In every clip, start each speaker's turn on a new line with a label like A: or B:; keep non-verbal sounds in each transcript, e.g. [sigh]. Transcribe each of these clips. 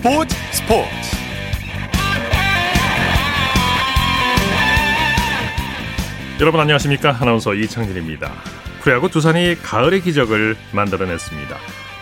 A: 스포츠 스포츠. 여러분 안녕하십니까? 아나운서 이창진입니다. 프로야구 두산이 가을의 기적을 만들어냈습니다.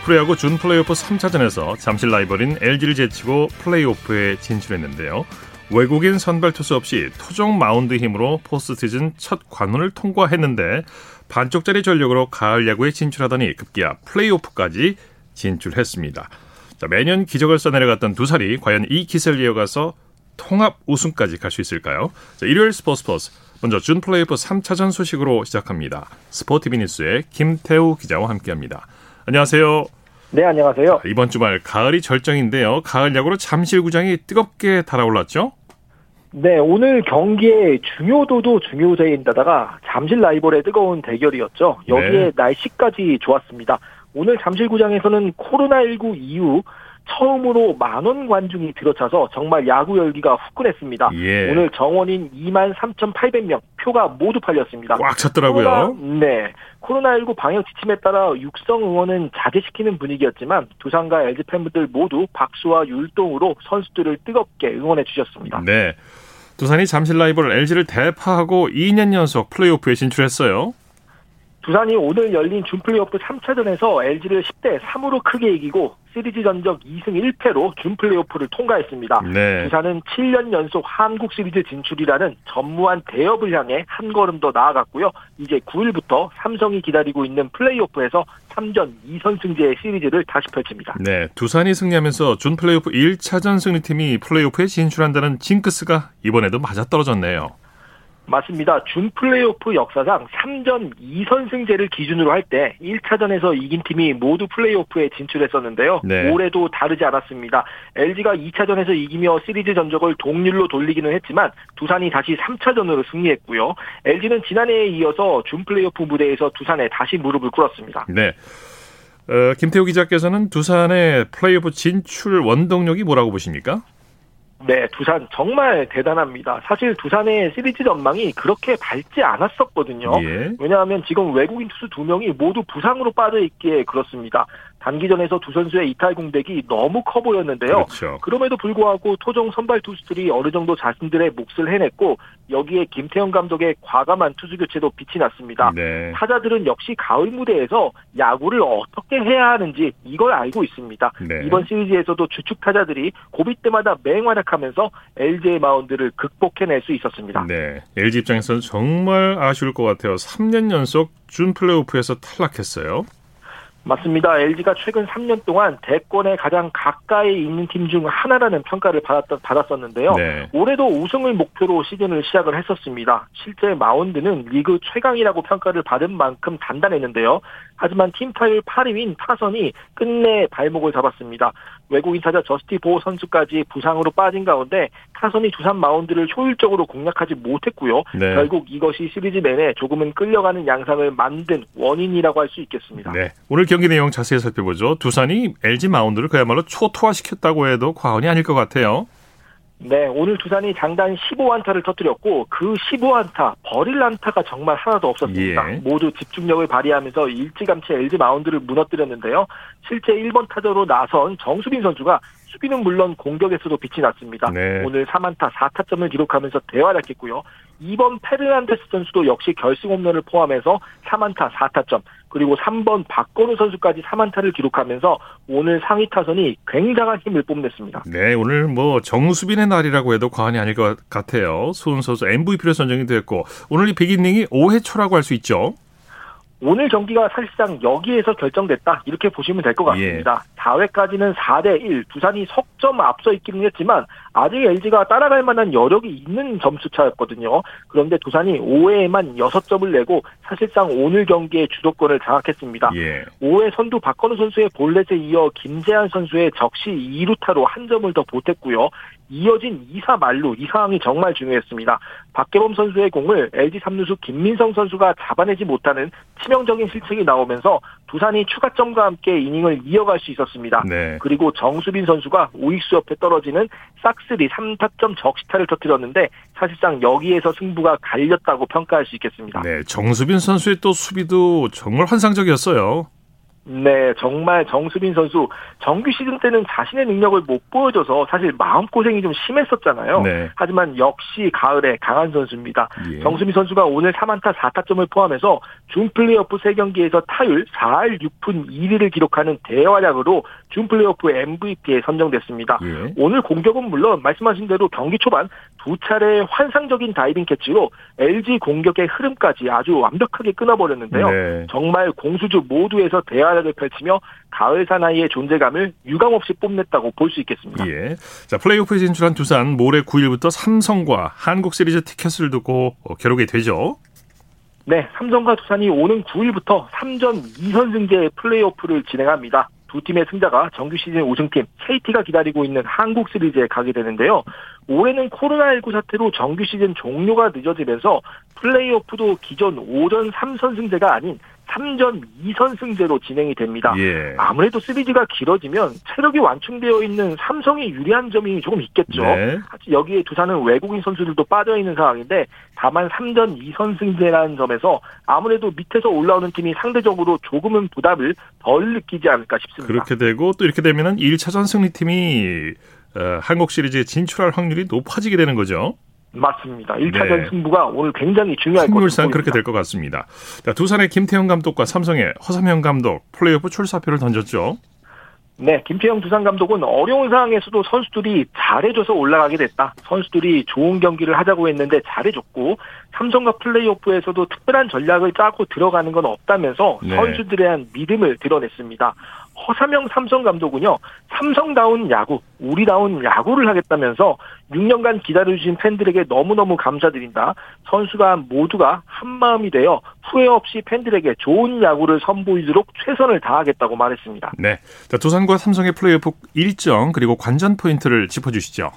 A: 프로야구 준 플레이오프 3차전에서 잠실 라이벌인 LG를 제치고 플레이오프에 진출했는데요. 외국인 선발 투수 없이 토종 마운드 힘으로 포스트 시즌 첫 관문을 통과했는데 반쪽짜리 전력으로 가을 야구에 진출하더니 급기야 플레이오프까지 진출했습니다. 자, 매년 기적을 써내려갔던 두 살이 과연 이 기세를 이어가서 통합 우승까지 갈 수 있을까요? 자, 일요일 스포츠 스포츠 먼저 준 플레이오프 3차전 소식으로 시작합니다. 스포티비 뉴스의 김태우 기자와 함께합니다. 안녕하세요.
B: 네, 안녕하세요.
A: 이번 주말 가을이 절정인데요. 가을 야구로 잠실구장이 뜨겁게 달아올랐죠?
B: 네, 오늘 경기의 중요도도 중요자인데다가 잠실 라이벌의 뜨거운 대결이었죠. 여기에 네. 날씨까지 좋았습니다. 오늘 잠실구장에서는 코로나19 이후 처음으로 만원 관중이 들어차서 정말 야구 열기가 후끈했습니다. 예. 오늘 정원인 2만 3,800명 표가 모두 팔렸습니다.
A: 꽉 찼더라고요.
B: 코로나, 네. 코로나19 방역 지침에 따라 육성 응원은 자제시키는 분위기였지만 두산과 LG 팬분들 모두 박수와 율동으로 선수들을 뜨겁게 응원해 주셨습니다.
A: 네. 두산이 잠실 라이벌 LG를 대파하고 2년 연속 플레이오프에 진출했어요.
B: 두산이 오늘 열린 준 플레이오프 3차전에서 LG를 10대 3으로 크게 이기고 시리즈 전적 2승 1패로 준 플레이오프를 통과했습니다. 네. 두산은 7년 연속 한국 시리즈 진출이라는 전무한 대업을 향해 한 걸음 더 나아갔고요. 이제 9일부터 삼성이 기다리고 있는 플레이오프에서 3전 2선승제의 시리즈를 다시 펼칩니다.
A: 네, 두산이 승리하면서 준 플레이오프 1차전 승리팀이 플레이오프에 진출한다는 징크스가 이번에도 맞아떨어졌네요.
B: 맞습니다. 준 플레이오프 역사상 3전 2선승제를 기준으로 할 때 1차전에서 이긴 팀이 모두 플레이오프에 진출했었는데요. 네. 올해도 다르지 않았습니다. LG가 2차전에서 이기며 시리즈 전적을 동률로 돌리기는 했지만 두산이 다시 3차전으로 승리했고요. LG는 지난해에 이어서 준 플레이오프 무대에서 두산에 다시 무릎을 꿇었습니다.
A: 네. 어, 김태우 기자께서는 두산의 플레이오프 진출 원동력이 뭐라고 보십니까?
B: 네, 두산 정말 대단합니다. 사실 두산의 시리즈 전망이 그렇게 밝지 않았었거든요. 예. 왜냐하면 지금 외국인 투수 두 명이 모두 부상으로 빠져 있기에 그렇습니다. 단기전에서 두 선수의 이탈 공백이 너무 커 보였는데요. 그렇죠. 그럼에도 불구하고 토종 선발 투수들이 어느 정도 자신들의 몫을 해냈고 여기에 김태형 감독의 과감한 투수 교체도 빛이 났습니다. 네. 타자들은 역시 가을 무대에서 야구를 어떻게 해야 하는지 이걸 알고 있습니다. 네. 이번 시리즈에서도 주축 타자들이 고비 때마다 맹활약하면서 LG의 마운드를 극복해낼 수 있었습니다.
A: 네. LG 입장에서는 정말 아쉬울 것 같아요. 3년 연속 준 플레이오프에서 탈락했어요.
B: 맞습니다. LG가 최근 3년 동안 대권에 가장 가까이 있는 팀 중 하나라는 평가를 받았, 받았었는데요. 네. 올해도 우승을 목표로 시즌을 시작을 했었습니다. 실제 마운드는 리그 최강이라고 평가를 받은 만큼 단단했는데요. 하지만 팀 타율 8위인 타선이 끝내 발목을 잡았습니다. 외국인 타자 저스티 보호 선수까지 부상으로 빠진 가운데 타선이 두산 마운드를 효율적으로 공략하지 못했고요. 네. 결국 이것이 시리즈 내내 조금은 끌려가는 양상을 만든 원인이라고 할 수 있겠습니다.
A: 네. 오늘 경기 내용 자세히 살펴보죠. 두산이 LG 마운드를 그야말로 초토화시켰다고 해도 과언이 아닐 것 같아요.
B: 네, 오늘 두산이 장단 15안타를 터뜨렸고 그 15안타 버릴 안타가 정말 하나도 없었습니다. 예. 모두 집중력을 발휘하면서 일찌감치 LG 마운드를 무너뜨렸는데요. 실제 1번 타자로 나선 정수빈 선수가 수비는 물론 공격에서도 빛이 났습니다. 네. 오늘 3안타 4타점을 기록하면서 대활약했고요. 2번 페르난데스 선수도 역시 결승 홈런을 포함해서 3안타 4타점 그리고 3번 박건우 선수까지 3안타를 기록하면서 오늘 상위 타선이 굉장한 힘을 뽐냈습니다.
A: 네, 오늘 뭐 정수빈의 날이라고 해도 과언이 아닐 것 같아요. 수훈 선수 MVP로 선정이 됐고 오늘 이 백이닝이 5회 초라고 할 수 있죠.
B: 오늘 경기가 사실상 여기에서 결정됐다 이렇게 보시면 될 것 같습니다. 예. 4회까지는 4대 1 두산이 석점 앞서 있기는 했지만 아직 LG가 따라갈 만한 여력이 있는 점수차였거든요. 그런데 두산이 5회에만 6점을 내고 사실상 오늘 경기의 주도권을 장악했습니다. 예. 5회 선두 박건우 선수의 볼넷에 이어 김재한 선수의 적시 2루타로 한 점을 더 보탰고요. 이어진 2사 말루 이 상황이 정말 중요했습니다. 박계범 선수의 공을 LG 3루수 김민성 선수가 잡아내지 못하는 치명적인 실책이 나오면서 두산이 추가점과 함께 이닝을 이어갈 수 있었습니다. 네. 그리고 정수빈 선수가 우익수 옆에 떨어지는 싹스리 3타점 적시타를 터뜨렸는데 사실상 여기에서 승부가 갈렸다고 평가할 수 있겠습니다.
A: 네, 정수빈 선수의 또 수비도 정말 환상적이었어요.
B: 네, 정말 정수빈 선수 정규 시즌 때는 자신의 능력을 못 보여줘서 사실 마음고생이 좀 심했었잖아요. 네. 하지만 역시 가을에 강한 선수입니다. 예. 정수빈 선수가 오늘 3안타 4타점을 포함해서 준 플레이오프 3경기에서 타율 4할 6푼 1위를 기록하는 대활약으로 준 플레이오프 MVP에 선정됐습니다. 예. 오늘 공격은 물론 말씀하신 대로 경기 초반 두 차례 환상적인 다이빙 캐치로 LG 공격의 흐름까지 아주 완벽하게 끊어버렸는데요. 네. 정말 공수주 모두에서 대활약을 펼치며 가을 사나이의 존재감을 유감없이 뽐냈다고 볼 수 있겠습니다.
A: 예. 자, 플레이오프에 진출한 두산 모레 9일부터 삼성과 한국 시리즈 티켓을 두고 어, 겨루게 되죠.
B: 네, 삼성과 두산이 오는 9일부터 3전 2선승제 플레이오프를 진행합니다. 두 팀의 승자가 정규 시즌 우승팀 KT가 기다리고 있는 한국 시리즈에 가게 되는데요. 올해는 코로나19 사태로 정규 시즌 종료가 늦어지면서 플레이오프도 기존 5전 3선승제가 아닌 3전 2선승제로 진행이 됩니다. 예. 아무래도 시리즈가 길어지면 체력이 완충되어 있는 삼성이 유리한 점이 조금 있겠죠. 네. 여기에 두산은 외국인 선수들도 빠져있는 상황인데 다만 3전 2선승제라는 점에서 아무래도 밑에서 올라오는 팀이 상대적으로 조금은 부담을 덜 느끼지 않을까 싶습니다.
A: 그렇게 되고 또 이렇게 되면 1차전 승리팀이 어, 한국 시리즈에 진출할 확률이 높아지게 되는 거죠.
B: 맞습니다. 1차전 네. 승부가 오늘 굉장히 중요할 것 같습니다
A: 확률상 그렇게 될 것 같습니다. 자, 두산의 김태형 감독과 삼성의 허삼영 감독 플레이오프 출사표를 던졌죠.
B: 네, 김태형 두산 감독은 어려운 상황에서도 선수들이 잘해줘서 올라가게 됐다. 선수들이 좋은 경기를 하자고 했는데 잘해줬고 삼성과 플레이오프에서도 특별한 전략을 짜고 들어가는 건 없다면서 네. 선수들에 대한 믿음을 드러냈습니다. 허삼영 삼성 감독은요, 삼성다운 야구, 우리다운 야구를 하겠다면서 6년간 기다려주신 팬들에게 너무너무 감사드린다. 선수가 모두가 한마음이 되어 후회 없이 팬들에게 좋은 야구를 선보이도록 최선을 다하겠다고 말했습니다.
A: 네. 자, 두산과 삼성의 플레이오프 일정, 그리고 관전 포인트를 짚어주시죠.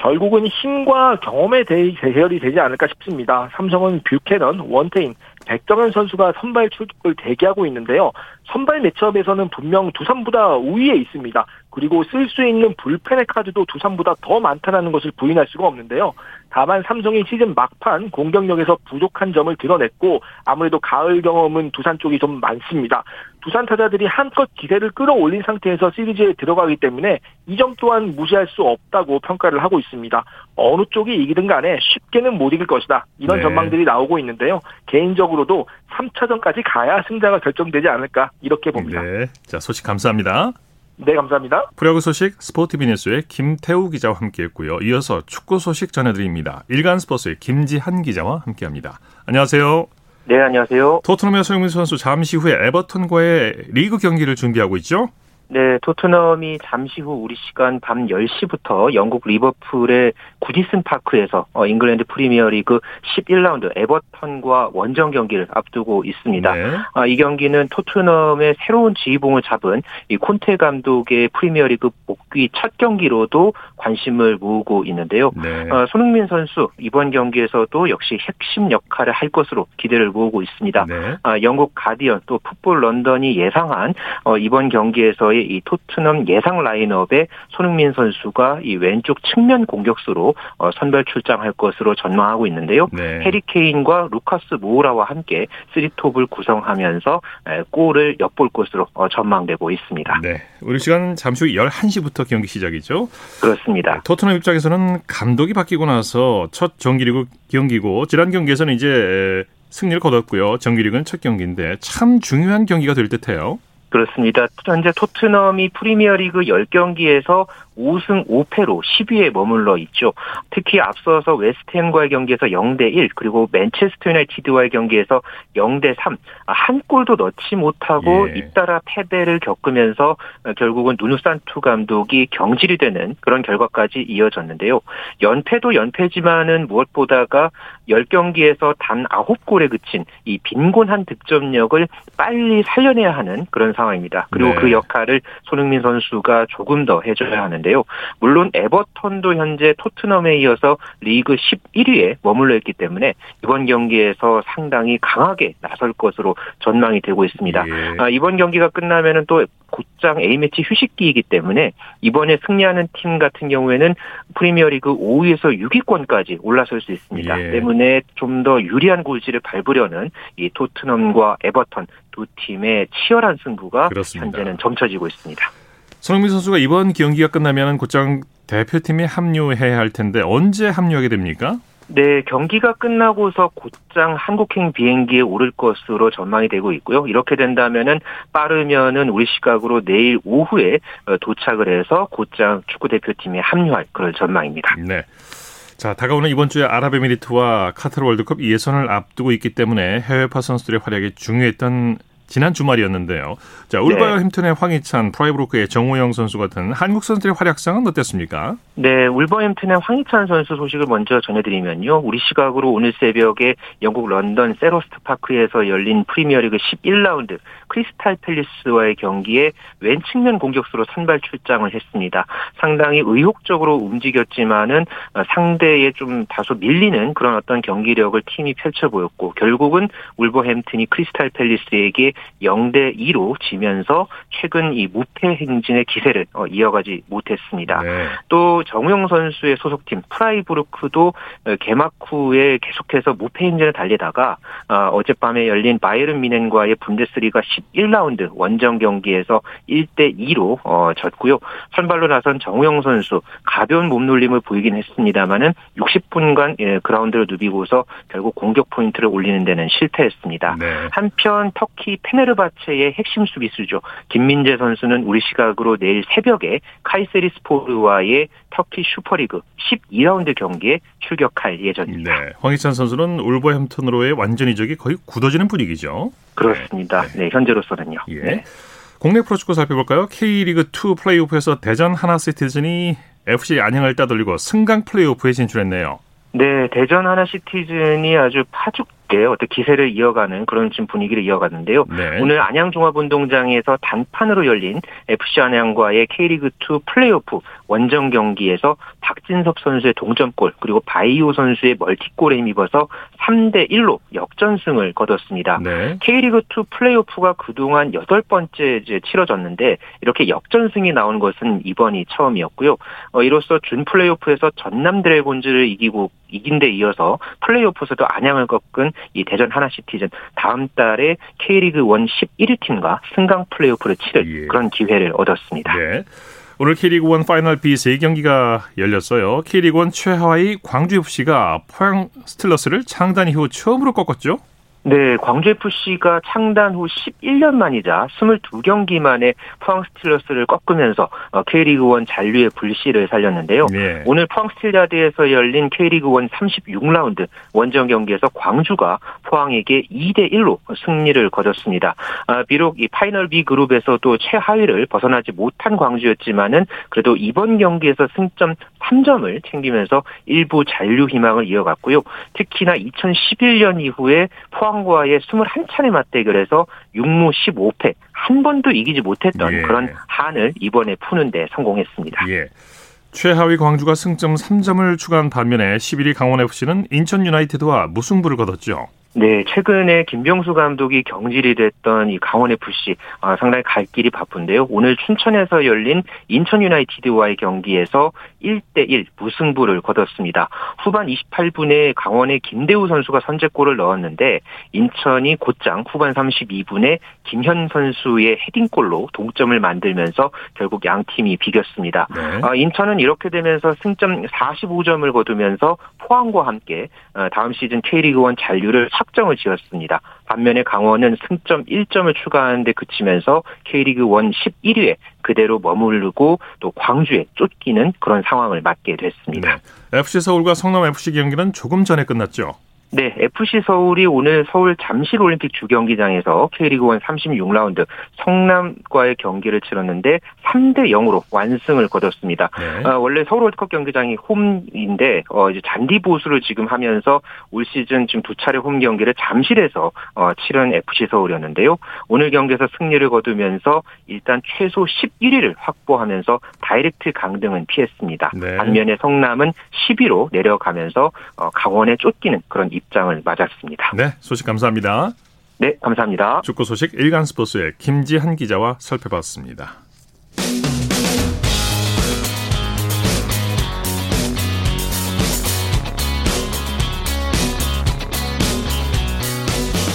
B: 결국은 힘과 경험의 대결이 되지 않을까 싶습니다. 삼성은 뷰캐넌, 원태인, 백정현 선수가 선발 출격을 대기하고 있는데요. 선발 매치업에서는 분명 두산보다 우위에 있습니다. 그리고 쓸 수 있는 불펜의 카드도 두산보다 더 많다는 것을 부인할 수가 없는데요. 다만 삼성이 시즌 막판 공격력에서 부족한 점을 드러냈고 아무래도 가을 경험은 두산 쪽이 좀 많습니다. 두산 타자들이 한껏 기세를 끌어올린 상태에서 시리즈에 들어가기 때문에 이 점 또한 무시할 수 없다고 평가를 하고 있습니다. 어느 쪽이 이기든 간에 쉽게는 못 이길 것이다. 이런 네. 전망들이 나오고 있는데요. 개인적으로도 3차전까지 가야 승자가 결정되지 않을까 이렇게 봅니다. 네.
A: 자, 소식 감사합니다.
B: 네, 감사합니다.
A: 프로야구 소식 스포티비 뉴스의 김태우 기자와 함께했고요. 이어서 축구 소식 전해드립니다. 일간 스포츠의 김지한 기자와 함께합니다. 안녕하세요.
C: 네, 안녕하세요.
A: 토트넘의 손흥민 선수 잠시 후에 에버턴과의 리그 경기를 준비하고 있죠?
C: 네, 토트넘이 잠시 후 우리 시간 밤 10시부터 영국 리버풀의 구디슨 파크에서 어, 잉글랜드 프리미어리그 11라운드 에버턴과 원정 경기를 앞두고 있습니다. 네. 아, 이 경기는 토트넘의 새로운 지휘봉을 잡은 이 콘테 감독의 프리미어리그 복귀 첫 경기로도 관심을 모으고 있는데요. 네. 어, 손흥민 선수 이번 경기에서도 역시 핵심 역할을 할 것으로 기대를 모으고 있습니다. 네. 아, 영국 가디언 또 풋볼 런던이 예상한 어, 이번 경기에서의 이 토트넘 예상 라인업에 손흥민 선수가 이 왼쪽 측면 공격수로 어, 선발 출장할 것으로 전망하고 있는데요. 네. 해리 케인과 루카스 모우라와 함께 쓰리톱을 구성하면서 골을 엿볼 것으로 어, 전망되고 있습니다.
A: 네. 우리 시간 잠시 후 11시부터 경기 시작이죠.
C: 그렇습니다. 네,
A: 토트넘 입장에서는 감독이 바뀌고 나서 첫 정기리그 경기고 지난 경기에서는 이제 승리를 거뒀고요. 정기리그는 첫 경기인데 참 중요한 경기가 될 듯해요.
C: 그렇습니다. 현재 토트넘이 프리미어리그 10경기에서 5승 5패로 10위에 머물러 있죠. 특히 앞서서 웨스트햄과의 경기에서 0대 1 그리고 맨체스터 유나이티드와의 경기에서 0대 3한 골도 넣지 못하고 예. 잇따라 패배를 겪으면서 결국은 누누산투 감독이 경질이 되는 그런 결과까지 이어졌는데요. 연패도 연패지만은 무엇보다가 10경기에서 단 9골에 그친 이 빈곤한 득점력을 빨리 살려내야 하는 그런 상황입니다. 그리고 네. 그 역할을 손흥민 선수가 조금 더 해줘야 하는데 있는데요. 물론 에버턴도 현재 토트넘에 이어서 리그 11위에 머물러 있기 때문에 이번 경기에서 상당히 강하게 나설 것으로 전망이 되고 있습니다. 예. 아, 이번 경기가 끝나면은 또 곧장 A매치 휴식기이기 때문에 이번에 승리하는 팀 같은 경우에는 프리미어리그 5위에서 6위권까지 올라설 수 있습니다. 예. 때문에 좀 더 유리한 골지를 밟으려는 이 토트넘과 에버턴 두 팀의 치열한 승부가 그렇습니다. 현재는 점쳐지고 있습니다.
A: 손흥민 선수가 이번 경기가 끝나면 곧장 대표팀에 합류해야 할 텐데 언제 합류하게 됩니까?
C: 네, 경기가 끝나고서 곧장 한국행 비행기에 오를 것으로 전망이 되고 있고요. 이렇게 된다면은 빠르면은 우리 시각으로 내일 오후에 어, 도착을 해서 곧장 축구 대표팀에 합류할 그럴 전망입니다.
A: 네. 자, 다가오는 이번 주에 아랍에미리트와 카타르 월드컵 예선을 앞두고 있기 때문에 해외파 선수들의 활약이 중요했던 지난 주말이었는데요. 자, 울버햄튼의 네. 황희찬, 프라이브로크의 정우영 선수 같은 한국 선수들의 활약상은 어땠습니까?
C: 네, 울버햄튼의 황희찬 선수 소식을 먼저 전해드리면요. 우리 시각으로 오늘 새벽에 영국 런던 셀허스트 파크에서 열린 프리미어리그 11라운드 크리스탈 팰리스와의 경기에 왼 측면 공격수로 선발 출장을 했습니다. 상당히 의욕적으로 움직였지만은 상대에 좀 다소 밀리는 그런 어떤 경기력을 팀이 펼쳐 보였고 결국은 울버햄튼이 크리스탈 팰리스에게 0대 2로 지면서 최근 이 무패 행진의 기세를 어, 이어가지 못했습니다. 네. 또 정우영 선수의 소속팀 프라이부르크도 어, 개막 후에 계속해서 무패 행진을 달리다가 어, 어젯밤에 열린 바이에른 뮌헨과의 분데스리가 11라운드 원정 경기에서 1대 2로 졌고요. 선발로 나선 정우영 선수 가벼운 몸놀림을 보이긴 했습니다만은 60분간 예, 그라운드를 누비고서 결국 공격 포인트를 올리는 데는 실패했습니다. 네. 한편 터키 페네르바체의 핵심 수비수죠. 김민재 선수는 우리 시각으로 내일 새벽에 카이세리스포르와의 터키 슈퍼리그 12라운드 경기에 출격할 예정입니다. 네.
A: 황희찬 선수는 울버햄튼으로의 완전 이적이 거의 굳어지는 분위기죠.
C: 그렇습니다. 네, 네 현재로서는요. 예. 네.
A: 국내 프로축구 살펴볼까요? K리그 2 플레이오프에서 대전 하나시티즌이 FC 안양을 따돌리고 승강 플레이오프에 진출했네요.
C: 네, 대전 하나시티즌이 아주 파죽 있게 어떤 기세를 이어가는 그런 지금 분위기를 이어갔는데요. 네. 오늘 안양 종합운동장에서 단판으로 열린 FC 안양과의 K리그 2 플레이오프 원정 경기에서 박진섭 선수의 동점골 그리고 바이오 선수의 멀티골에 힘입어서 3대 1로 역전승을 거뒀습니다. 네. K리그 2 플레이오프가 그동안 여덟 번째 이제 치러졌는데 이렇게 역전승이 나온 것은 이번이 처음이었고요. 어, 이로써 준 플레이오프에서 전남 드래곤즈를 이기고 이긴 데 이어서 플레이오프에서도 안양을 꺾은 이 대전 하나시티즌 다음 달에 K리그 1 11위 팀과 승강 플레이오프를 치를 예. 그런 기회를 얻었습니다. 네.
A: 오늘 K리그 1 파이널 B 3경기가 열렸어요. K리그 1 최하위 광주FC가 포항 스틸러스를 창단 이후 처음으로 꺾었죠?
C: 네, 광주FC가 창단 후 11년 만이자 22경기 만에 포항 스틸러스를 꺾으면서 어, K리그 1 잔류의 불씨를 살렸는데요. 네. 오늘 포항 스틸야드에서 열린 K리그 1 36라운드 원정 경기에서 광주가 포항에게 2대 1로 승리를 거뒀습니다. 아, 비록 이 파이널 B 그룹에서도 최하위를 벗어나지 못한 광주였지만은 그래도 이번 경기에서 승점 3점을 챙기면서 1부 잔류 희망을 이어갔고요. 특히나 2011년 이후에 포항 포항과의 21차례 맞대결에서 6무 15패 한 번도 이기지 못했던 예. 그런 한을 이번에 푸는 데 성공했습니다. 예.
A: 최하위 광주가 승점 3점을 추가한 반면에 11위 강원FC는 인천 유나이티드와 무승부를 거뒀죠.
C: 네, 최근에 김병수 감독이 경질이 됐던 이 강원 FC 아, 상당히 갈 길이 바쁜데요. 오늘 춘천에서 열린 인천 유나이티드와의 경기에서 1대1 무승부를 거뒀습니다. 후반 28분에 강원의 김대우 선수가 선제골을 넣었는데 인천이 곧장 후반 32분에 김현 선수의 헤딩골로 동점을 만들면서 결국 양 팀이 비겼습니다. 네. 아, 인천은 이렇게 되면서 승점 45점을 거두면서 포항과 함께 어, 다음 시즌 K리그1 잔류를 확정을 지었습니다. 반면에 강원은 승점 1점을 추가하는데 그치면서 K리그 1 11위에 그대로 머무르고 또 광주에 쫓기는 그런 상황을 맞게 됐습니다.
A: 네. FC 서울과 성남 FC 경기는 조금 전에 끝났죠.
C: 네, FC 서울이 오늘 서울 잠실 올림픽 주경기장에서 K리그 1 36라운드 성남과의 경기를 치렀는데 3대 0으로 완승을 거뒀습니다. 네. 어, 원래 서울 월드컵 경기장이 홈인데 어, 이제 잔디 보수를 지금 하면서 올 시즌 지금 두 차례 홈 경기를 잠실에서 어, 치른 FC 서울이었는데요. 오늘 경기에서 승리를 거두면서 일단 최소 11위를 확보하면서 다이렉트 강등은 피했습니다. 네. 반면에 성남은 10위로 내려가면서 어, 강원에 쫓기는 그런 입장을 맞았습니다.
A: 네, 소식 감사합니다.
C: 네, 감사합니다.
A: 축구 소식 일간 스포츠의 김지한 기자와 살펴봤습니다.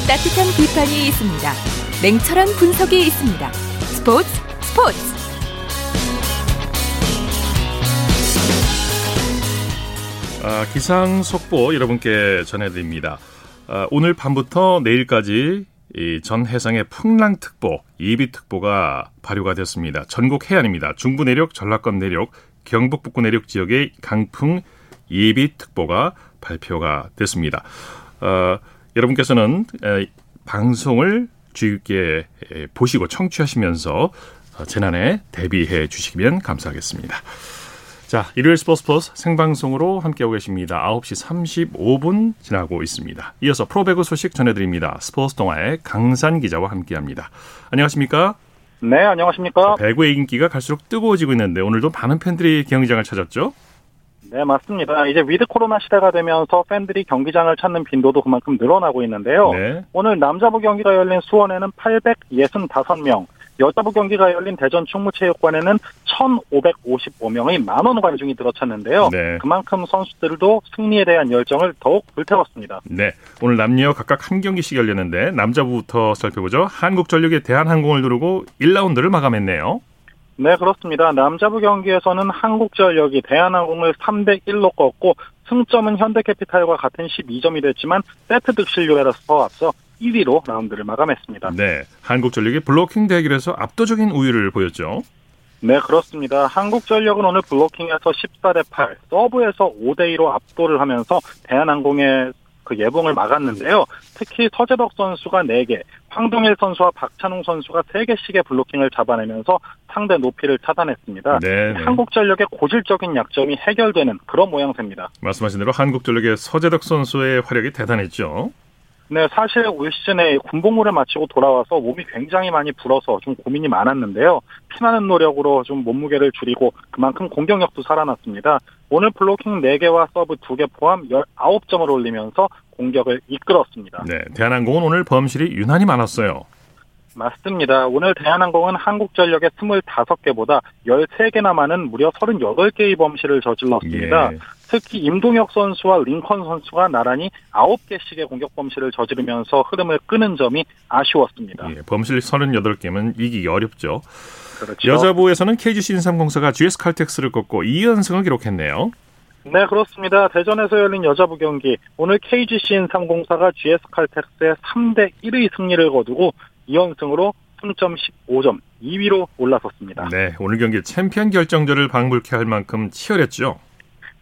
D: 따뜻한 비판이 있습니다. 냉철한 분석이 있습니다. 스포츠 스포츠.
A: 아, 기상 속보 여러분께 전해드립니다. 아, 오늘 밤부터 내일까지 전 해상의 풍랑특보, 예비특보가 발효가 됐습니다. 전국 해안입니다. 중부 내륙, 전라권 내륙, 경북 북부 내륙 지역의 강풍 예비특보가 발표가 됐습니다. 어, 여러분께서는 에, 방송을 주의 깊게 보시고 청취하시면서 어, 재난에 대비해 주시면 감사하겠습니다. 자, 일요일 스포츠 플러스 생방송으로 함께하고 계십니다. 9시 35분 지나고 있습니다. 이어서 프로배구 소식 전해드립니다. 스포츠 동아의 강산 기자와 함께합니다. 안녕하십니까?
E: 네, 안녕하십니까?
A: 자, 배구의 인기가 갈수록 뜨거워지고 있는데 오늘도 많은 팬들이 경기장을 찾았죠?
E: 네, 맞습니다. 이제 위드 코로나 시대가 되면서 팬들이 경기장을 찾는 빈도도 그만큼 늘어나고 있는데요. 네. 오늘 남자부 경기가 열린 수원에는 865명, 여자부 경기가 열린 대전 충무체육관에는 1,555명의 만원 관중이 들어찼는데요. 네. 그만큼 선수들도 승리에 대한 열정을 더욱 불태웠습니다.
A: 네, 오늘 남녀 각각 한 경기씩 열렸는데 남자부부터 살펴보죠. 한국전력이 대한항공을 누르고 1라운드를 마감했네요.
E: 네, 그렇습니다. 남자부 경기에서는 한국전력이 대한항공을 3대 1로 꺾고 승점은 현대캐피탈과 같은 12점이 됐지만 세트 득실률에서 앞서 1위로 라운드를 마감했습니다.
A: 네, 한국전력이 블로킹 대결에서 압도적인 우위를 보였죠.
E: 네, 그렇습니다. 한국전력은 오늘 블로킹에서 14대 8, 서브에서 5대 2로 압도를 하면서 대한항공의 그 예봉을 막았는데요. 특히 서재덕 선수가 4개, 황동일 선수와 박찬웅 선수가 3개씩의 블로킹을 잡아내면서 상대 높이를 차단했습니다. 네, 네. 한국전력의 고질적인 약점이 해결되는 그런 모양새입니다.
A: 말씀하신 대로 한국전력의 서재덕 선수의 활약이 대단했죠.
E: 네, 사실 올 시즌에 군복무를 마치고 돌아와서 몸이 굉장히 많이 불어서 좀 고민이 많았는데요. 피나는 노력으로 좀 몸무게를 줄이고 그만큼 공격력도 살아났습니다. 오늘 블로킹 4개와 서브 2개 포함 19점을 올리면서 공격을 이끌었습니다.
A: 네, 대한항공은 오늘 범실이 유난히 많았어요.
E: 맞습니다. 오늘 대한항공은 한국전력의 25개보다 13개나 많은 무려 38개의 범실을 저질렀습니다. 예. 특히 임동혁 선수와 링컨 선수가 나란히 9개씩의 공격 범실을 저지르면서 흐름을 끄는 점이 아쉬웠습니다.
A: 예, 범실 38개면 이기기 어렵죠. 그렇죠. 여자부에서는 KGC 인삼공사가 GS 칼텍스를 꺾고 2연승을 기록했네요.
E: 네, 그렇습니다. 대전에서 열린 여자부 경기. 오늘 KGC 인삼공사가 GS 칼텍스의 3대 1의 승리를 거두고 2연승으로 승점 15점 2위로 올라섰습니다.
A: 네, 오늘 경기 챔피언 결정전을 방불케 할 만큼 치열했죠.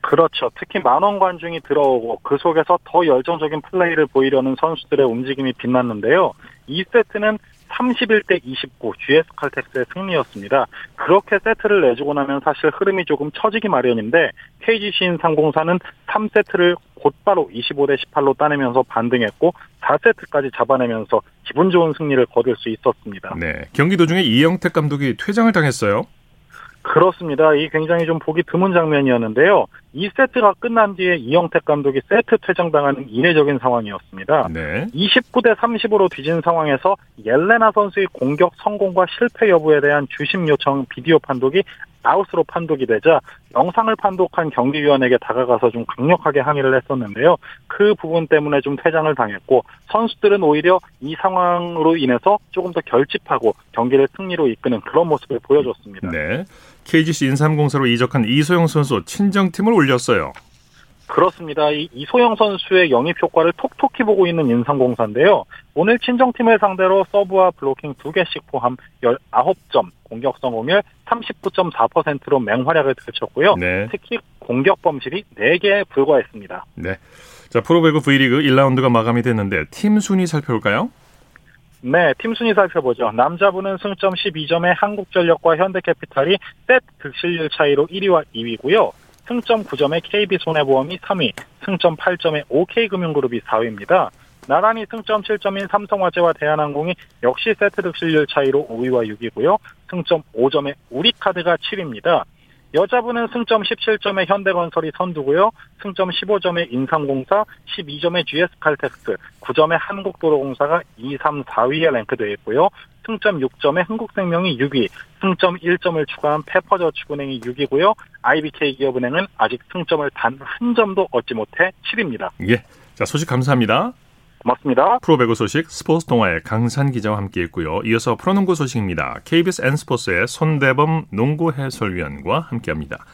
E: 그렇죠. 특히 만원 관중이 들어오고 그 속에서 더 열정적인 플레이를 보이려는 선수들의 움직임이 빛났는데요. 2세트는 31대 29 GS 칼텍스의 승리였습니다. 그렇게 세트를 내주고 나면 사실 흐름이 조금 처지기 마련인데 KGC 인상공사는 3세트를 곧바로 25대 18로 따내면서 반등했고 4세트까지 잡아내면서 기분 좋은 승리를 거둘 수 있었습니다.
A: 네. 경기 도중에 이영택 감독이 퇴장을 당했어요.
E: 그렇습니다. 이 굉장히 좀 보기 드문 장면이었는데요. 2세트가 끝난 뒤에 이영택 감독이 세트 퇴장당하는 이례적인 상황이었습니다. 네. 29대 30으로 뒤진 상황에서 옐레나 선수의 공격 성공과 실패 여부에 대한 주심 요청 비디오 판독이 아웃으로 판독이 되자 영상을 판독한 경기위원에게 다가가서 좀 강력하게 항의를 했었는데요. 그 부분 때문에 좀 퇴장을 당했고 선수들은 오히려 이 상황으로 인해서 조금 더 결집하고 경기를 승리로 이끄는 그런 모습을 보여줬습니다.
A: 네. KGC 인삼공사로 이적한 이소영 선수 친정팀을 올렸어요.
E: 그렇습니다. 이 이소영 선수의 영입 효과를 톡톡히 보고 있는 인삼공사인데요. 오늘 친정팀을 상대로 서브와 블로킹 2개씩 포함 19점, 공격 성공률 39.4%로 맹활약을 펼쳤고요. 네. 특히 공격 범실이 4개에 불과했습니다.
A: 네. 자, 프로배구 V리그 1라운드가 마감이 됐는데 팀 순위 살펴볼까요?
E: 네, 팀 순위 살펴보죠. 남자부는 승점 12점의 한국전력과 현대캐피탈이 세트 득실률 차이로 1위와 2위고요. 승점 9점의 KB손해보험이 3위, 승점 8점의 OK금융그룹이 4위입니다. 나란히 승점 7점인 삼성화재와 대한항공이 역시 세트 득실률 차이로 5위와 6위고요. 승점 5점의 우리카드가 7위입니다. 여자분은 승점 17점의 현대건설이 선두고요. 승점 15점의 인삼공사, 12점의 GS칼텍스, 9점의 한국도로공사가 2, 3, 4위에 랭크되어 있고요. 승점 6점의 한국생명이 6위, 승점 1점을 추가한 페퍼저축은행이 6위고요. IBK 기업은행은 아직 승점을 단 한 점도 얻지 못해 7위입니다.
A: 예. 자, 소식 감사합니다.
E: 고맙습니다.
A: 프로배구 소식 스포츠 동아의 강산 기자와 함께했고요. 이어서 프로농구 소식입니다. KBS N스포츠의 손대범 농구 해설위원과 함께합니다.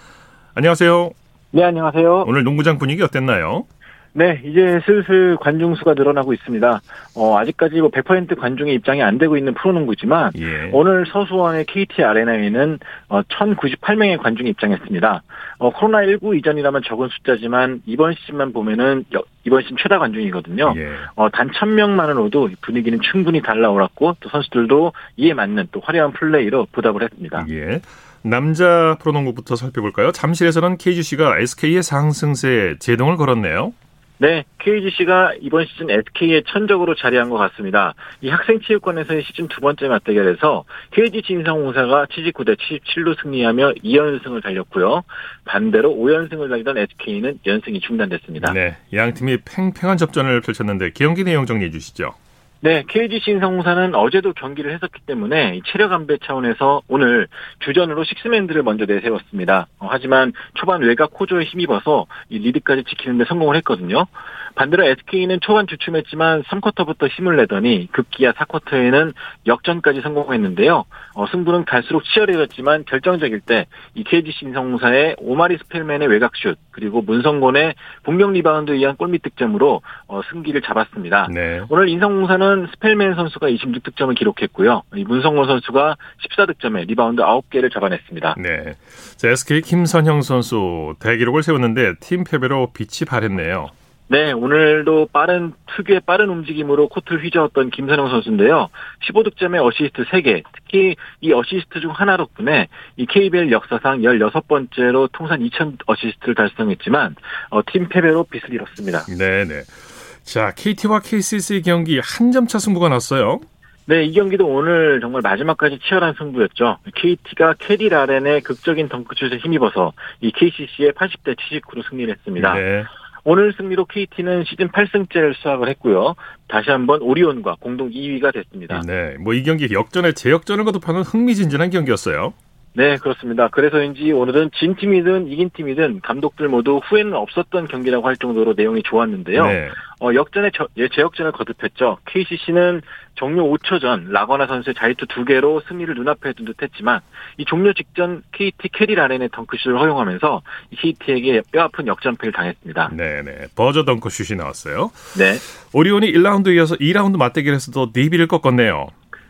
A: 안녕하세요.
F: 네, 안녕하세요.
A: 오늘 농구장 분위기 어땠나요?
F: 네, 이제 슬슬 관중 수가 늘어나고 있습니다. 어, 아직까지 뭐 100% 관중의 입장이 안 되고 있는 프로농구지만 예. 오늘 서수원의 KT 아레나에는 어, 1,098명의 관중이 입장했습니다. 어, 코로나19 이전이라면 적은 숫자지만 이번 시즌만 보면은 이번 시즌 최다 관중이거든요. 예. 어, 단 1,000명만으로도 분위기는 충분히 달라올랐고 또 선수들도 이에 맞는 또 화려한 플레이로 보답을 했습니다.
A: 예. 남자 프로농구부터 살펴볼까요? 잠실에서는 KGC가 SK의 상승세에 제동을 걸었네요.
F: 네, KGC가 이번 시즌 SK에 천적으로 자리한 것 같습니다. 이 학생체육관에서의 시즌 두 번째 맞대결에서 KGC 인상공사가 79대 77로 승리하며 2연승을 달렸고요. 반대로 5연승을 달리던 SK는 연승이 중단됐습니다.
A: 네, 양 팀이 팽팽한 접전을 펼쳤는데 경기 내용 정리해 주시죠.
F: 네, KGC 인상공사는 어제도 경기를 했었기 때문에 체력 안배 차원에서 오늘 주전으로 식스맨들을 먼저 내세웠습니다. 어, 하지만 초반 외곽 호조에 힘입어서 이 리드까지 지키는데 성공을 했거든요. 반대로 SK는 초반 주춤했지만 3쿼터부터 힘을 내더니 급기야 4쿼터에는 역전까지 성공했는데요. 어, 승부는 갈수록 치열해졌지만 결정적일 때 이 KGC 인삼공사의 오마리 스펠맨의 외곽슛 그리고 문성곤의 공격 리바운드에 의한 골밑 득점으로 어, 승기를 잡았습니다. 네. 오늘 인삼공사는 스펠맨 선수가 26득점을 기록했고요. 이 문성곤 선수가 14득점에 리바운드 9개를 잡아냈습니다.
A: 네. 자, SK 김선형 선수 대기록을 세웠는데 팀 패배로 빛이 바랬네요.
F: 네, 오늘도 빠른 특유의 빠른 움직임으로 코트를 휘저었던 김선형 선수인데요. 15득점에 어시스트 3개, 특히 이 어시스트 중 하나 덕분에 이 KBL 역사상 16번째로 통산 2000 어시스트를 달성했지만 어, 팀 패배로 빛을 잃었습니다.
A: 네, 네. 자, KT와 KCC 경기 한 점 차 승부가 났어요.
F: 네, 이 경기도 오늘 정말 마지막까지 치열한 승부였죠. KT가 캐디 라렌의 극적인 덩크슛에 힘입어서 이 KCC의 80대 79로 승리를 했습니다. 네. 오늘 승리로 KT는 시즌 8승째를 수확을 했고요. 다시 한번 오리온과 공동 2위가 됐습니다.
A: 네, 뭐 이 경기 역전에 재역전을 거듭하는 흥미진진한 경기였어요.
F: 네, 그렇습니다. 그래서인지 오늘은 진 팀이든 이긴 팀이든 감독들 모두 후회는 없었던 경기라고 할 정도로 내용이 좋았는데요. 네. 어, 역전에 저, 예, 제역전을 거듭했죠. KCC는 종료 5초 전 라거나 선수의 자유투 두 개로 승리를 눈앞에 둔 듯했지만 이 종료 직전 KT 캐디 라렌의 덩크슛을 허용하면서 KT에게 뼈아픈 역전패를 당했습니다.
A: 네네. 네. 버저 덩크슛이 나왔어요.
F: 네.
A: 오리온이 1라운드 이어서 2라운드 맞대결에서도 DB를 꺾었네요.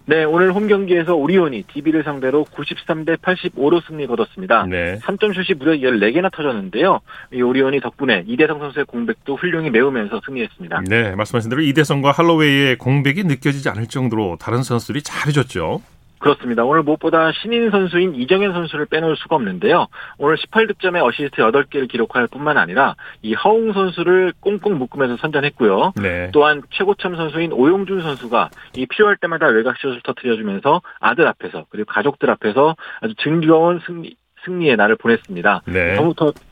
F: 네, 오늘 홈 경기에서 오리온이 DB를 상대로 93대 85로 승리 거뒀습니다. 네. 3점 슛이 무려 14개나 터졌는데요. 이 오리온이 덕분에 이대성 선수의 공백도 훌륭히 메우면서 승리했습니다.
A: 네, 말씀하신 대로 이대성과 할로웨이의 공백이 느껴지지 않을 정도로 다른 선수들이 잘해줬죠.
F: 그렇습니다. 오늘 무엇보다 신인 선수인 이정현 선수를 빼놓을 수가 없는데요. 오늘 18득점에 어시스트 8개를 기록할 뿐만 아니라 이 허웅 선수를 꽁꽁 묶으면서 선전했고요. 네. 또한 최고참 선수인 오용준 선수가 이 필요할 때마다 외곽슛을 터트려주면서 아들 앞에서 그리고 가족들 앞에서 아주 즐거운 승리 승리의 날을 보냈습니다. 네.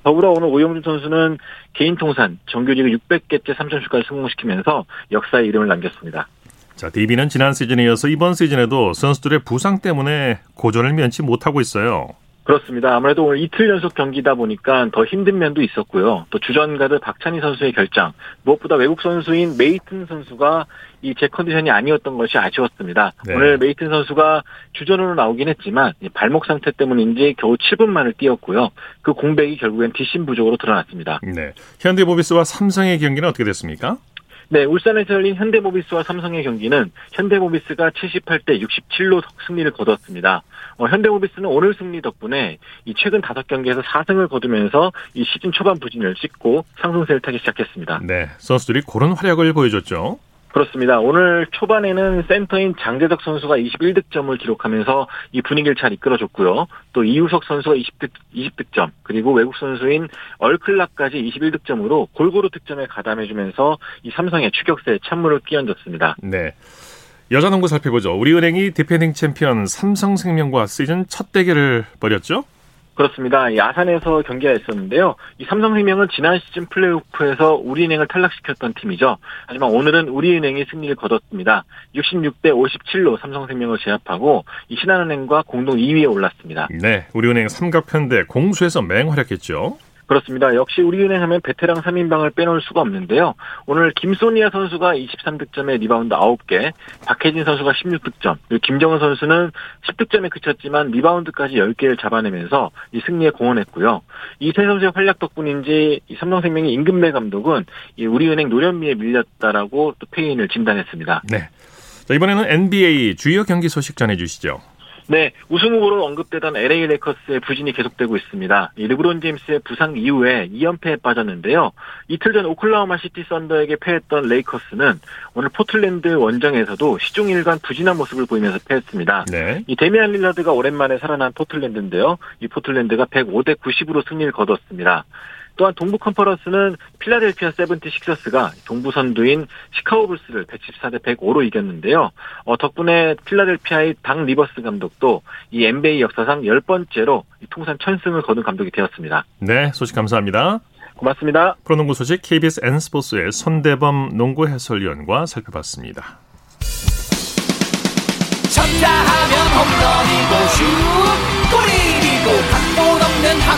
F: 더불어 오늘 오용준 선수는 개인 통산 정규리그 600개째 3점슛까지 성공시키면서 역사의 이름을 남겼습니다.
A: 자, DB는 지난 시즌에 이어서 이번 시즌에도 선수들의 부상 때문에 고전을 면치 못하고 있어요.
F: 그렇습니다. 아무래도 오늘 이틀 연속 경기다 보니까 더 힘든 면도 있었고요. 또 주전 가드 박찬희 선수의 결장, 무엇보다 외국 선수인 메이튼 선수가 이 제 컨디션이 아니었던 것이 아쉬웠습니다. 네. 오늘 메이튼 선수가 주전으로 나오긴 했지만 발목 상태 때문인지 겨우 7분 만을 뛰었고요. 그 공백이 결국엔 뒷심 부족으로 드러났습니다.
A: 네. 현대모비스와 삼성의 경기는 어떻게 됐습니까?
F: 네, 울산에서 열린 현대모비스와 삼성의 경기는 현대모비스가 78대 67로 승리를 거뒀습니다. 어, 현대모비스는 오늘 승리 덕분에 이 최근 5경기에서 4승을 거두면서 이 시즌 초반 부진을 찍고 상승세를 타기 시작했습니다.
A: 네, 선수들이 그런 활약을 보여줬죠.
F: 그렇습니다. 오늘 초반에는 센터인 장재덕 선수가 21득점을 기록하면서 이 분위기를 잘 이끌어줬고요. 또 이우석 선수가 20득, 20득점, 그리고 외국 선수인 얼 클락까지 21득점으로 골고루 득점에 가담해주면서 이 삼성의 추격세에 찬물을 끼얹었습니다.
A: 네. 여자 농구 살펴보죠. 우리은행이 디펜딩 챔피언 삼성생명과 시즌 첫 대결을 벌였죠?
F: 그렇습니다. 아산에서 경기가 있었는데요. 이 삼성생명은 지난 시즌 플레이오프에서 우리은행을 탈락시켰던 팀이죠. 하지만 오늘은 우리은행이 승리를 거뒀습니다. 66대 57로 삼성생명을 제압하고 이 신한은행과 공동 2위에 올랐습니다.
A: 네, 우리은행 삼각편대 공수에서 맹활약했죠.
F: 그렇습니다. 역시 우리은행 하면 베테랑 3인방을 빼놓을 수가 없는데요. 오늘 김소니아 선수가 23득점에 리바운드 9개, 박혜진 선수가 16득점, 그리고 김정은 선수는 10득점에 그쳤지만 리바운드까지 10개를 잡아내면서 이 승리에 공헌했고요. 이 세 선수의 활약 덕분인지 이 삼성생명의 임근배 감독은 이 우리은행 노련미에 밀렸다라고 또 패인을 진단했습니다.
A: 네. 자, 이번에는 NBA 주요 경기 소식 전해주시죠.
F: 네, 우승 후보로 언급되던 LA 레이커스의 부진이 계속되고 있습니다. 르브론 제임스의 부상 이후에 2연패에 빠졌는데요. 이틀 전 오클라호마 시티 썬더에게 패했던 레이커스는 오늘 포틀랜드 원정에서도 시종일관 부진한 모습을 보이면서 패했습니다. 네. 이 데미안 릴라드가 오랜만에 살아난 포틀랜드인데요. 이 포틀랜드가 105대 90으로 승리를 거뒀습니다. 또한 동부 컨퍼런스는 필라델피아 세븐티 식서스가 동부 선두인 시카고 불스를 114대 105로 이겼는데요. 어, 덕분에 필라델피아의 닥 리버스 감독도 이 NBA 역사상 10번째로 통산 천승을 거둔 감독이 되었습니다.
A: 네, 소식 감사합니다.
F: 고맙습니다.
A: 프로농구 소식 KBS N스포츠의 손대범 농구 해설위원과 살펴봤습니다. 쳤다 하면 홈런이고 슛 골이고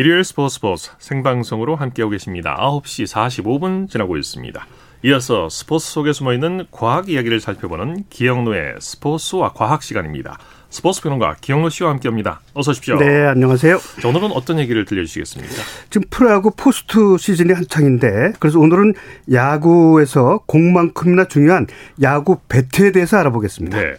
A: 일요일 스포츠 스포츠 생방송으로 함께하고 계십니다. 9시 45분 지나고 있습니다. 이어서 스포츠 속에 숨어있는 과학 이야기를 살펴보는 기영노의 스포츠와 과학 시간입니다. 스포츠 평론가 기영노 씨와 함께합니다. 어서 오십시오.
G: 네, 안녕하세요.
A: 자, 오늘은 어떤 얘기를 들려주시겠습니까?
G: 지금 프로야구 포스트 시즌이 한창인데 그래서 오늘은 야구에서 공만큼이나 중요한 야구 배트에 대해서 알아보겠습니다. 네,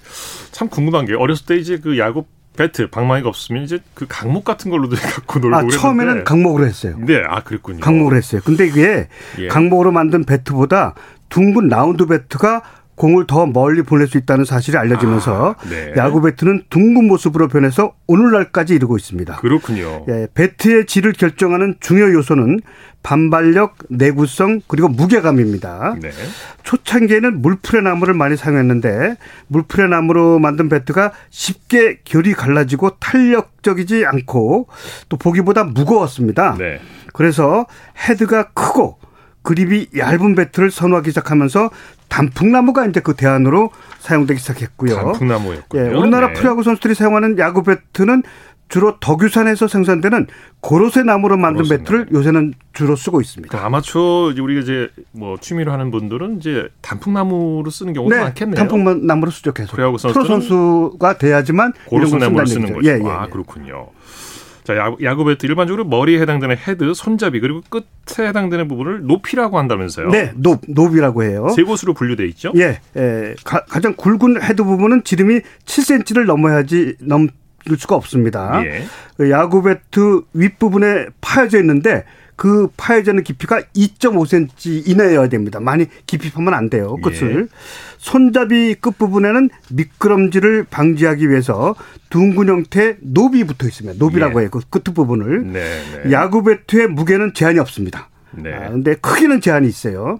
A: 참 궁금한 게 어렸을 때 이제 그 야구 배트 방망이가 없으면 이제 그 강목 같은 걸로도 [laughs] 갖고 놀고 아,
G: 처음에는 강목으로 했어요.
A: 네, 아 그랬군요.
G: 강목으로 했어요. 근데 이게 예. 강목으로 만든 배트보다 둥근 라운드 배트가 공을 더 멀리 보낼 수 있다는 사실이 알려지면서 아, 네. 야구 배트는 둥근 모습으로 변해서 오늘날까지 이르고 있습니다.
A: 그렇군요.
G: 예, 배트의 질을 결정하는 중요 요소는 반발력, 내구성 그리고 무게감입니다. 네. 초창기에는 물풀의 나무를 많이 사용했는데 물풀의 나무로 만든 배트가 쉽게 결이 갈라지고 탄력적이지 않고 또 보기보다 무거웠습니다. 네. 그래서 헤드가 크고 그립이 얇은 배트를 선호하기 시작하면서 단풍나무가 이제 그 대안으로 사용되기 시작했고요.
A: 단풍나무였군요.
G: 예, 우리나라 네. 프로야구 선수들이 사용하는 야구 배트는 주로 덕유산에서 생산되는 고로쇠 나무로 만든 배트를 요새는 주로 쓰고 있습니다.
A: 그 아마추어 우리가 이제 뭐 취미로 하는 분들은 이제 단풍나무로 쓰는 경우가 네, 많겠네요.
G: 단풍나무로 쓰죠 계속. 프로 선수가 돼야지만
A: 고로쇠 나무를 쓰는 거죠. 예, 예, 아 예. 그렇군요. 자, 야구, 배트 일반적으로 머리에 해당되는 헤드, 손잡이 그리고 끝에 해당되는 부분을 knob이라고 한다면서요?
G: 네, knob, knob이라고 해요.
A: 세 곳으로 분류돼 있죠?
G: 예, 예. 가, 장 굵은 헤드 부분은 지름이 7cm를 넘어야지 넘 수가 없습니다. 예. 그 야구 배트 윗부분에 파여져 있는데 그 파여지는 깊이가 2.5cm 이내여야 됩니다. 많이 깊이 파면 안 돼요. 끝을. 예. 손잡이 끝부분에는 미끄러짐을 방지하기 위해서 둥근 형태 knob이 붙어 있습니다. knob이라고 예. 해요. 그 끝부분을. 네, 네. 야구 배트의 무게는 제한이 없습니다. 네. 아, 근데 크기는 제한이 있어요.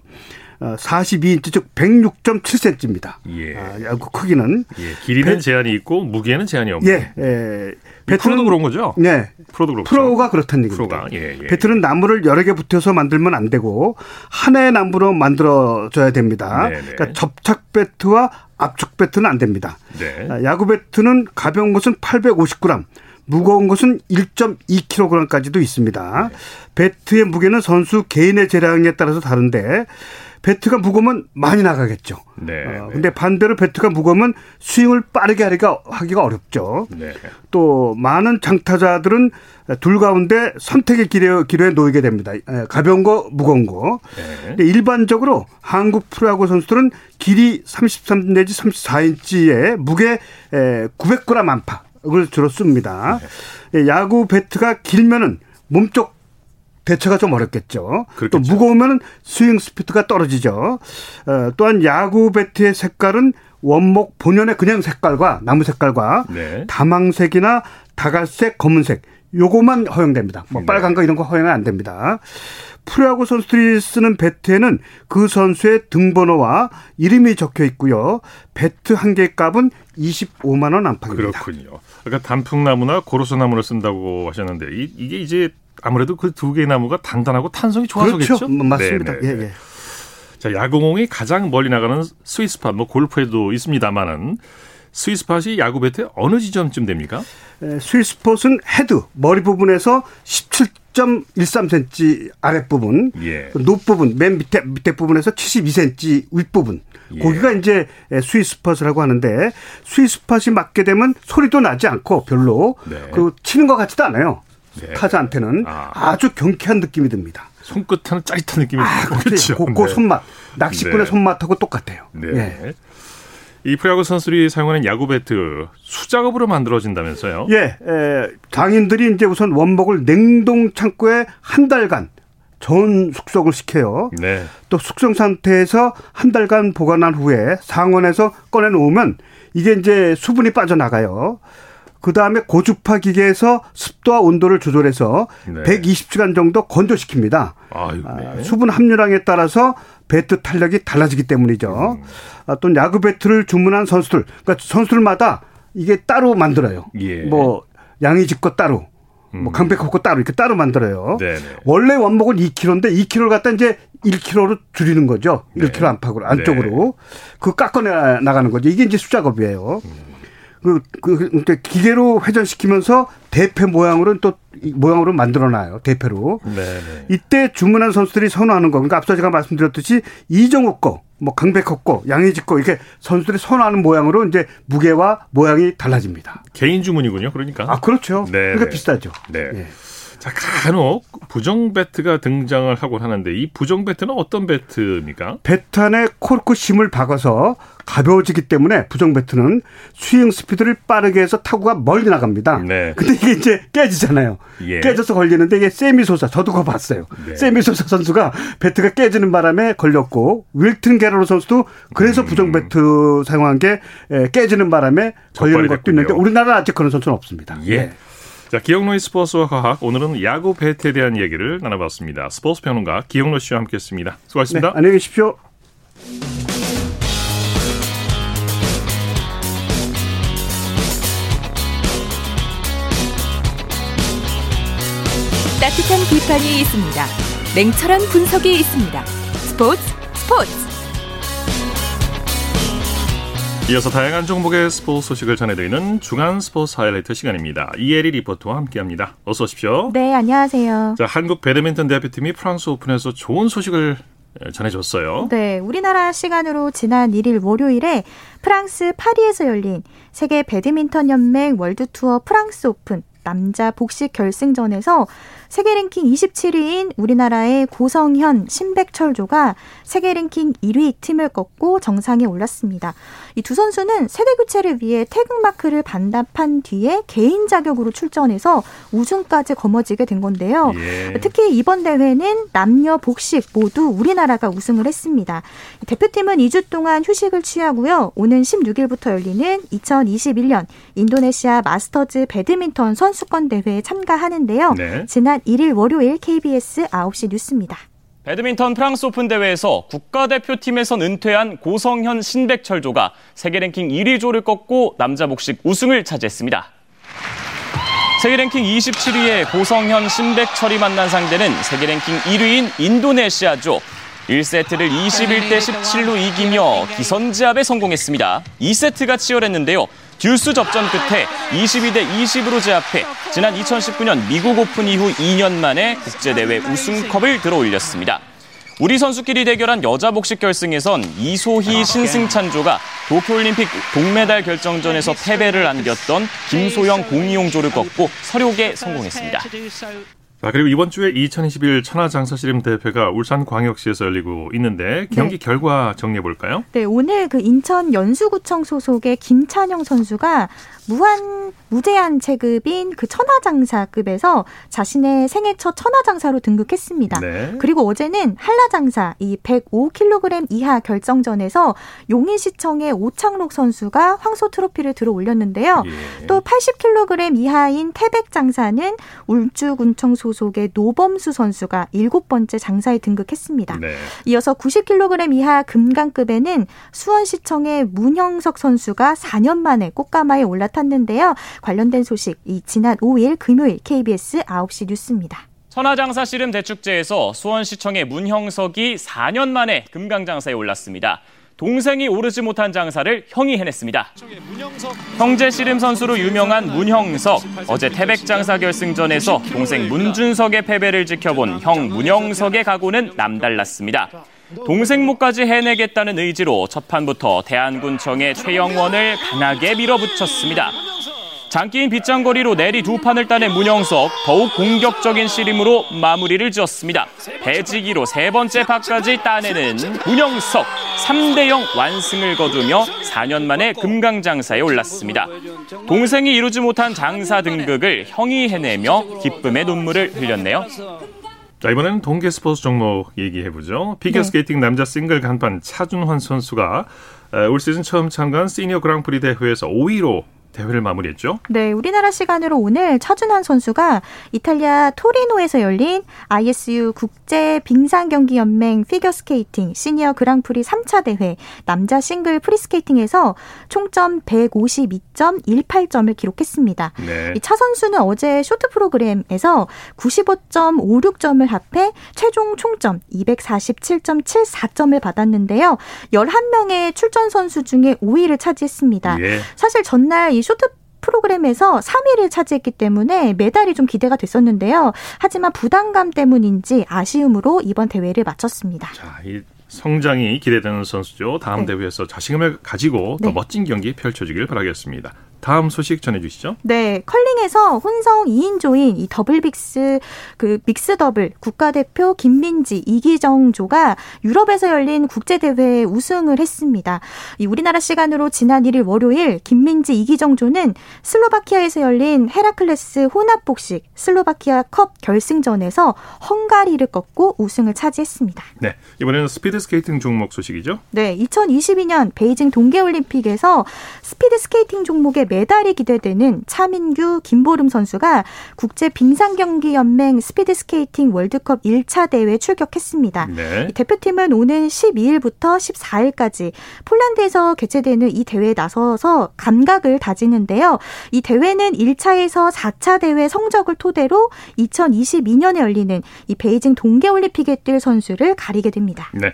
G: 42인치 어, 즉 106.7cm입니다. 예. 아, 야구 크기는
A: 예. 길이는 배, 제한이 있고 무게는 제한이 없고.
G: 예. 예.
A: 배트는 그런 거죠?
G: 네. 프로도 그렇죠. 프로가 그렇다는 얘기입니다. 프로가 예, 예. 배트는 나무를 여러 개 붙여서 만들면 안 되고 하나의 나무로 만들어져야 됩니다. 네네. 네. 그러니까 접착 배트와 압축 배트는 안 됩니다. 네. 아, 야구 배트는 가벼운 것은 850g, 무거운 것은 1.2kg까지도 있습니다. 네. 배트의 무게는 선수 개인의 재량에 따라서 다른데 배트가 무거우면 많이 나가겠죠. 네. 어, 네. 근데 반대로 배트가 무거우면 스윙을 빠르게 하기가 하기가 어렵죠. 네. 또 많은 장타자들은 둘 가운데 선택의 기회, 기회에 놓이게 됩니다. 가벼운 거, 무거운 거. 네. 일반적으로 한국 프로야구 선수들은 길이 33 내지 34인치에 무게 900g 안팎을 주로 씁니다. 네. 야구 배트가 길면은 몸쪽 대처가 좀 어렵겠죠. 그렇겠죠. 또 무거우면 스윙 스피드가 떨어지죠. 어, 또한 야구 배트의 색깔은 원목 본연의 그냥 색깔과 나무 색깔과 네. 다망색이나 다갈색, 검은색 요거만 허용됩니다. 뭐 네. 빨간 거 이런 거 허용은 안 됩니다. 프로야구 선수들이 쓰는 배트에는 그 선수의 등번호와 이름이 적혀 있고요. 배트 한 개 값은 25만 원 안팎입니다.
A: 그렇군요. 그러니까 단풍나무나 고로쇠나무를 쓴다고 하셨는데 이, 게 이제 아무래도 그 두 개의 나무가 단단하고 탄성이 좋아서겠죠.
G: 그렇죠. 뭐 맞습니다. 예, 예.
A: 자, 야구공이 가장 멀리 나가는 스위스팟, 뭐 골프에도 있습니다만은 스위스팟이 야구 배트 어느 지점쯤 됩니까?
G: 스위스팟은 헤드 머리 부분에서 17.13cm 아랫부분, 예. knob 부분 맨 밑에 밑에 부분에서 72cm 윗부분. 예. 거기가 이제 스위스팟이라고 하는데 스위스팟이 맞게 되면 소리도 나지 않고 별로 네. 그리고 치는 것 같지도 않아요. 네. 타자한테는 아. 주 경쾌한 느낌이 듭니다.
A: 손끝에는 짜릿한 느낌이
G: 아, 그렇죠. 그, 그 네. 손맛 낚시꾼의 네. 손맛하고 똑같아요. 네. 예.
A: 이 프로야구 선수들이 사용하는 야구 배트 수작업으로 만들어진다면서요?
G: 예, 에, 장인들이 이제 우선 원목을 냉동 창고에 한 달간 전 숙성을 시켜요. 네. 또 숙성 상태에서 한 달간 보관한 후에 상온에서 꺼내 놓으면 이게 이제 수분이 빠져나가요. 그 다음에 고주파 기계에서 습도와 온도를 조절해서 네. 120시간 정도 건조시킵니다. 네. 아, 수분 함유량에 따라서 배트 탄력이 달라지기 때문이죠. 음. 아, 또 야구 배트를 주문한 선수들, 그러니까 선수들마다 이게 따로 만들어요. 예. 뭐 양이집 거 따로, 뭐 음. 강백호 거 따로 이렇게 따로 만들어요. 네네. 네. 원래 원목은 2kg인데 2kg를 갖다 이제 1kg로 줄이는 거죠. 네. 1kg 안팎으로 안쪽으로 네. 그 깎아내 나가는 거죠. 이게 이제 수작업이에요. 음. 그, 그, 그 기계로 회전시키면서 대패 모양으로 또 모양으로 만들어놔요. 대패로. 네네. 이때 주문한 선수들이 선호하는 거. 그러니까 앞서 제가 말씀드렸듯이 이정욱 거, 뭐 강백호 거, 양의지 거 이렇게 선수들이 선호하는 모양으로 이제 무게와 모양이 달라집니다.
A: 개인 주문이군요. 그러니까.
G: 아 그렇죠. 네. 그러니까. 네. 네.
A: 자, 간혹 부정 배트가 등장을 하곤 하는데 이 부정 배트는 어떤 배트입니까?
G: 배트 안에 코르크 심을 박아서 가벼워지기 때문에 부정 배트는 스윙 스피드를 빠르게 해서 타구가 멀리 나갑니다. 네. 근데 이게 이제 깨지잖아요. 예. 깨져서 걸리는데 이게 새미 소사 저도 그거 봤어요. 네. 새미 소사 선수가 배트가 깨지는 바람에 걸렸고 윌튼 게러로 선수도 그래서 음. 부정 배트 사용한 게 깨지는 바람에 걸리는 것도 있는데 우리나라는 아직 그런 선수는 없습니다.
A: 예. 네. 자, 기영로의 스포츠와 과학 오늘은 야구 배트에 대한 얘기를 나눠봤습니다. 스포츠 평론가 기영로 씨와 함께했습니다. 수고하셨습니다. 네,
G: 안녕히 계십시오.
D: 따뜻한 비판이 있습니다. 냉철한 분석이 있습니다. 스포츠 스포츠.
A: 이어서 다양한 종목의 스포츠 소식을 전해드리는 중간 스포츠 하이라이트 시간입니다. 이혜리 리포터와 함께합니다. 어서 오십시오.
H: 네, 안녕하세요.
A: 자, 한국 배드민턴 대표팀이 프랑스 오픈에서 좋은 소식을 전해줬어요.
H: 네, 우리나라 시간으로 지난 1일 월요일에 프랑스 파리에서 열린 세계 배드민턴 연맹 월드 투어 프랑스 오픈 남자 복식 결승전에서 세계 랭킹 27위인 우리나라의 고성현, 신백철조가 세계 랭킹 1위 팀을 꺾고 정상에 올랐습니다. 이 두 선수는 세대 교체를 위해 태극 마크를 반납한 뒤에 개인 자격으로 출전해서 우승까지 거머쥐게 된 건데요. 예. 특히 이번 대회는 남녀 복식 모두 우리나라가 우승을 했습니다. 대표팀은 2주 동안 휴식을 취하고요. 오는 16일부터 열리는 2021년 인도네시아 마스터즈 배드민턴 선수권 대회에 참가하는데요. 네. 지난 1일 월요일 KBS 9시 뉴스입니다.
I: 배드민턴 프랑스 오픈 대회에서 국가대표팀에서 은퇴한 고성현 신백철조가 세계 랭킹 1위 조를 꺾고 남자 복식 우승을 차지했습니다. 세계 랭킹 27위의 고성현 신백철이 만난 상대는 세계 랭킹 1위인 인도네시아조. 1세트를 21대 17로 이기며 기선제압에 성공했습니다. 2세트가 치열했는데요. 듀스 접전 끝에 22대 20으로 제압해 지난 2019년 미국 오픈 이후 2년 만에 국제대회 우승컵을 들어올렸습니다. 우리 선수끼리 대결한 여자 복식 결승에선 이소희 신승찬조가 도쿄올림픽 동메달 결정전에서 패배를 안겼던 김소영 공이용조를 꺾고 서력에 성공했습니다.
A: 자, 그리고 이번 주에 2021 천하장사시름 대회가 울산광역시에서 열리고 있는데 경기 네. 결과 정리해 볼까요?
H: 네, 오늘 그 인천 연수구청 소속의 김찬영 선수가 무한 무제한 체급인 그 천하장사급에서 자신의 생애 첫 천하장사로 등극했습니다. 네. 그리고 어제는 한라장사 이 105kg 이하 결정전에서 용인시청의 오창록 선수가 황소 트로피를 들어 올렸는데요. 예. 또 80kg 이하인 태백장사는 울주군청 소속의 노범수 선수가 일곱 번째 장사에 등극했습니다. 네. 이어서 90kg 이하 금강급에는 수원시청의 문형석 선수가 4년 만에 꽃가마에 올 라탔는데요. 관련된 소식 이 지난 5일 금요일 KBS 9시 뉴스입니다.
I: 천하장사 씨름 대축제에서 수원시청의 문형석이 4년 만에 금강장사에 올랐습니다. 동생이 오르지 못한 장사를 형이 해냈습니다. 형제 씨름 선수로 유명한 문형석. 어제 태백 장사 결승전에서 동생 문준석의 패배를 지켜본 형 문형석의 각오는 남달랐습니다. 동생 목까지 해내겠다는 의지로 첫 판부터 대한군청의 최영원을 강하게 밀어붙였습니다. 장기인 빗장거리로 내리 두 판을 따낸 문영석 더욱 공격적인 씨름으로 마무리를 지었습니다. 배지기로 세 번째 파까지 따내는 문영석 3대0 완승을 거두며 4년 만에 금강장사에 올랐습니다. 동생이 이루지 못한 장사 등극을 형이 해내며 기쁨의 눈물을 흘렸네요.
A: 자, 이번에는 동계 스포츠 종목 얘기해보죠. 피겨스케이팅 네. 남자 싱글 간판 차준환 선수가 올 시즌 처음 참가한 시니어 그랑프리 대회에서 5위로 대회를 마무리했죠.
H: 네, 우리나라 시간으로 오늘 차준환 선수가 이탈리아 토리노에서 열린 ISU 국제 빙상 경기 연맹 피겨 스케이팅 시니어 그랑프리 3차 대회 남자 싱글 프리스케이팅에서 총점 152.18점을 기록했습니다. 네. 이차 선수는 어제 쇼트 프로그램에서 95.56점을 합해 최종 총점 247.74점을 받았는데요. 11명의 출전 선수 중에 5위를 차지했습니다. 예. 사실 전날 이 쇼트 프로그램에서 3위를 차지했기 때문에 메달이 좀 기대가 됐었는데요. 하지만 부담감 때문인지 아쉬움으로 이번 대회를 마쳤습니다.
A: 자, 이 성장이 기대되는 선수죠. 다음 네. 대회에서 자신감을 가지고 더 네. 멋진 경기 펼쳐주길 바라겠습니다. 다음 소식 전해주시죠.
H: 네, 컬링에서 혼성 2인조인 이 더블 빅스 그 믹스 더블 국가대표 김민지 이기정조가 유럽에서 열린 국제 대회에 우승을 했습니다. 이 우리나라 시간으로 지난 1일 월요일 김민지 이기정조는 슬로바키아에서 열린 헤라클레스 혼합 복식 슬로바키아 컵 결승전에서 헝가리를 꺾고 우승을 차지했습니다.
A: 네, 이번에는 스피드 스케이팅 종목 소식이죠.
H: 네, 2022년 베이징 동계올림픽에서 스피드 스케이팅 종목의 메달이 기대되는 차민규, 김보름 선수가 국제 빙상 경기 연맹 스피드 스케이팅 월드컵 1차 대회에 출격했습니다. 네. 대표팀은 오는 12일부터 14일까지 폴란드에서 개최되는 이 대회에 나서서 감각을 다지는데요. 이 대회는 1차에서 4차 대회 성적을 토대로 2022년에 열리는 이 베이징 동계올림픽에 뛸 선수를 가리게 됩니다.
A: 네.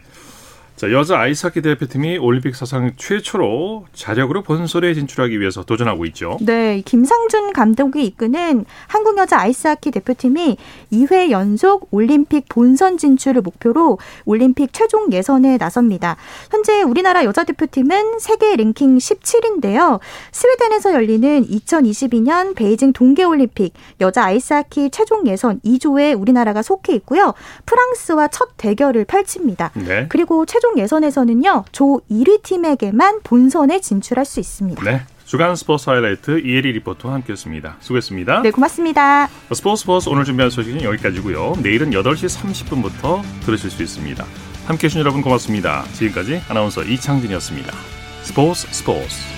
A: 자, 여자 아이스하키 대표팀이 올림픽 사상 최초로 자력으로 본선에 진출하기 위해서 도전하고 있죠.
H: 네, 김상준 감독이 이끄는 한국 여자 아이스하키 대표팀이 2회 연속 올림픽 본선 진출을 목표로 올림픽 최종 예선에 나섭니다. 현재 우리나라 여자 대표팀은 세계 랭킹 17인데요. 스웨덴에서 열리는 2022년 베이징 동계 올림픽 여자 아이스하키 최종 예선 2조에 우리나라가 속해 있고요. 프랑스와 첫 대결을 펼칩니다. 네. 그리고 최종 최종 예선에서는요. 조 1위 팀에게만 본선에 진출할 수 있습니다.
A: 네. 주간 스포츠 하이라이트 이혜리 리포터와 함께했습니다. 수고했습니다.
H: 네, 고맙습니다.
A: 스포츠 스포츠 오늘 준비한 소식은 여기까지고요. 내일은 8시 30분부터 들으실 수 있습니다. 함께해 주신 여러분 고맙습니다. 지금까지 아나운서 이창진이었습니다. 스포츠 스포츠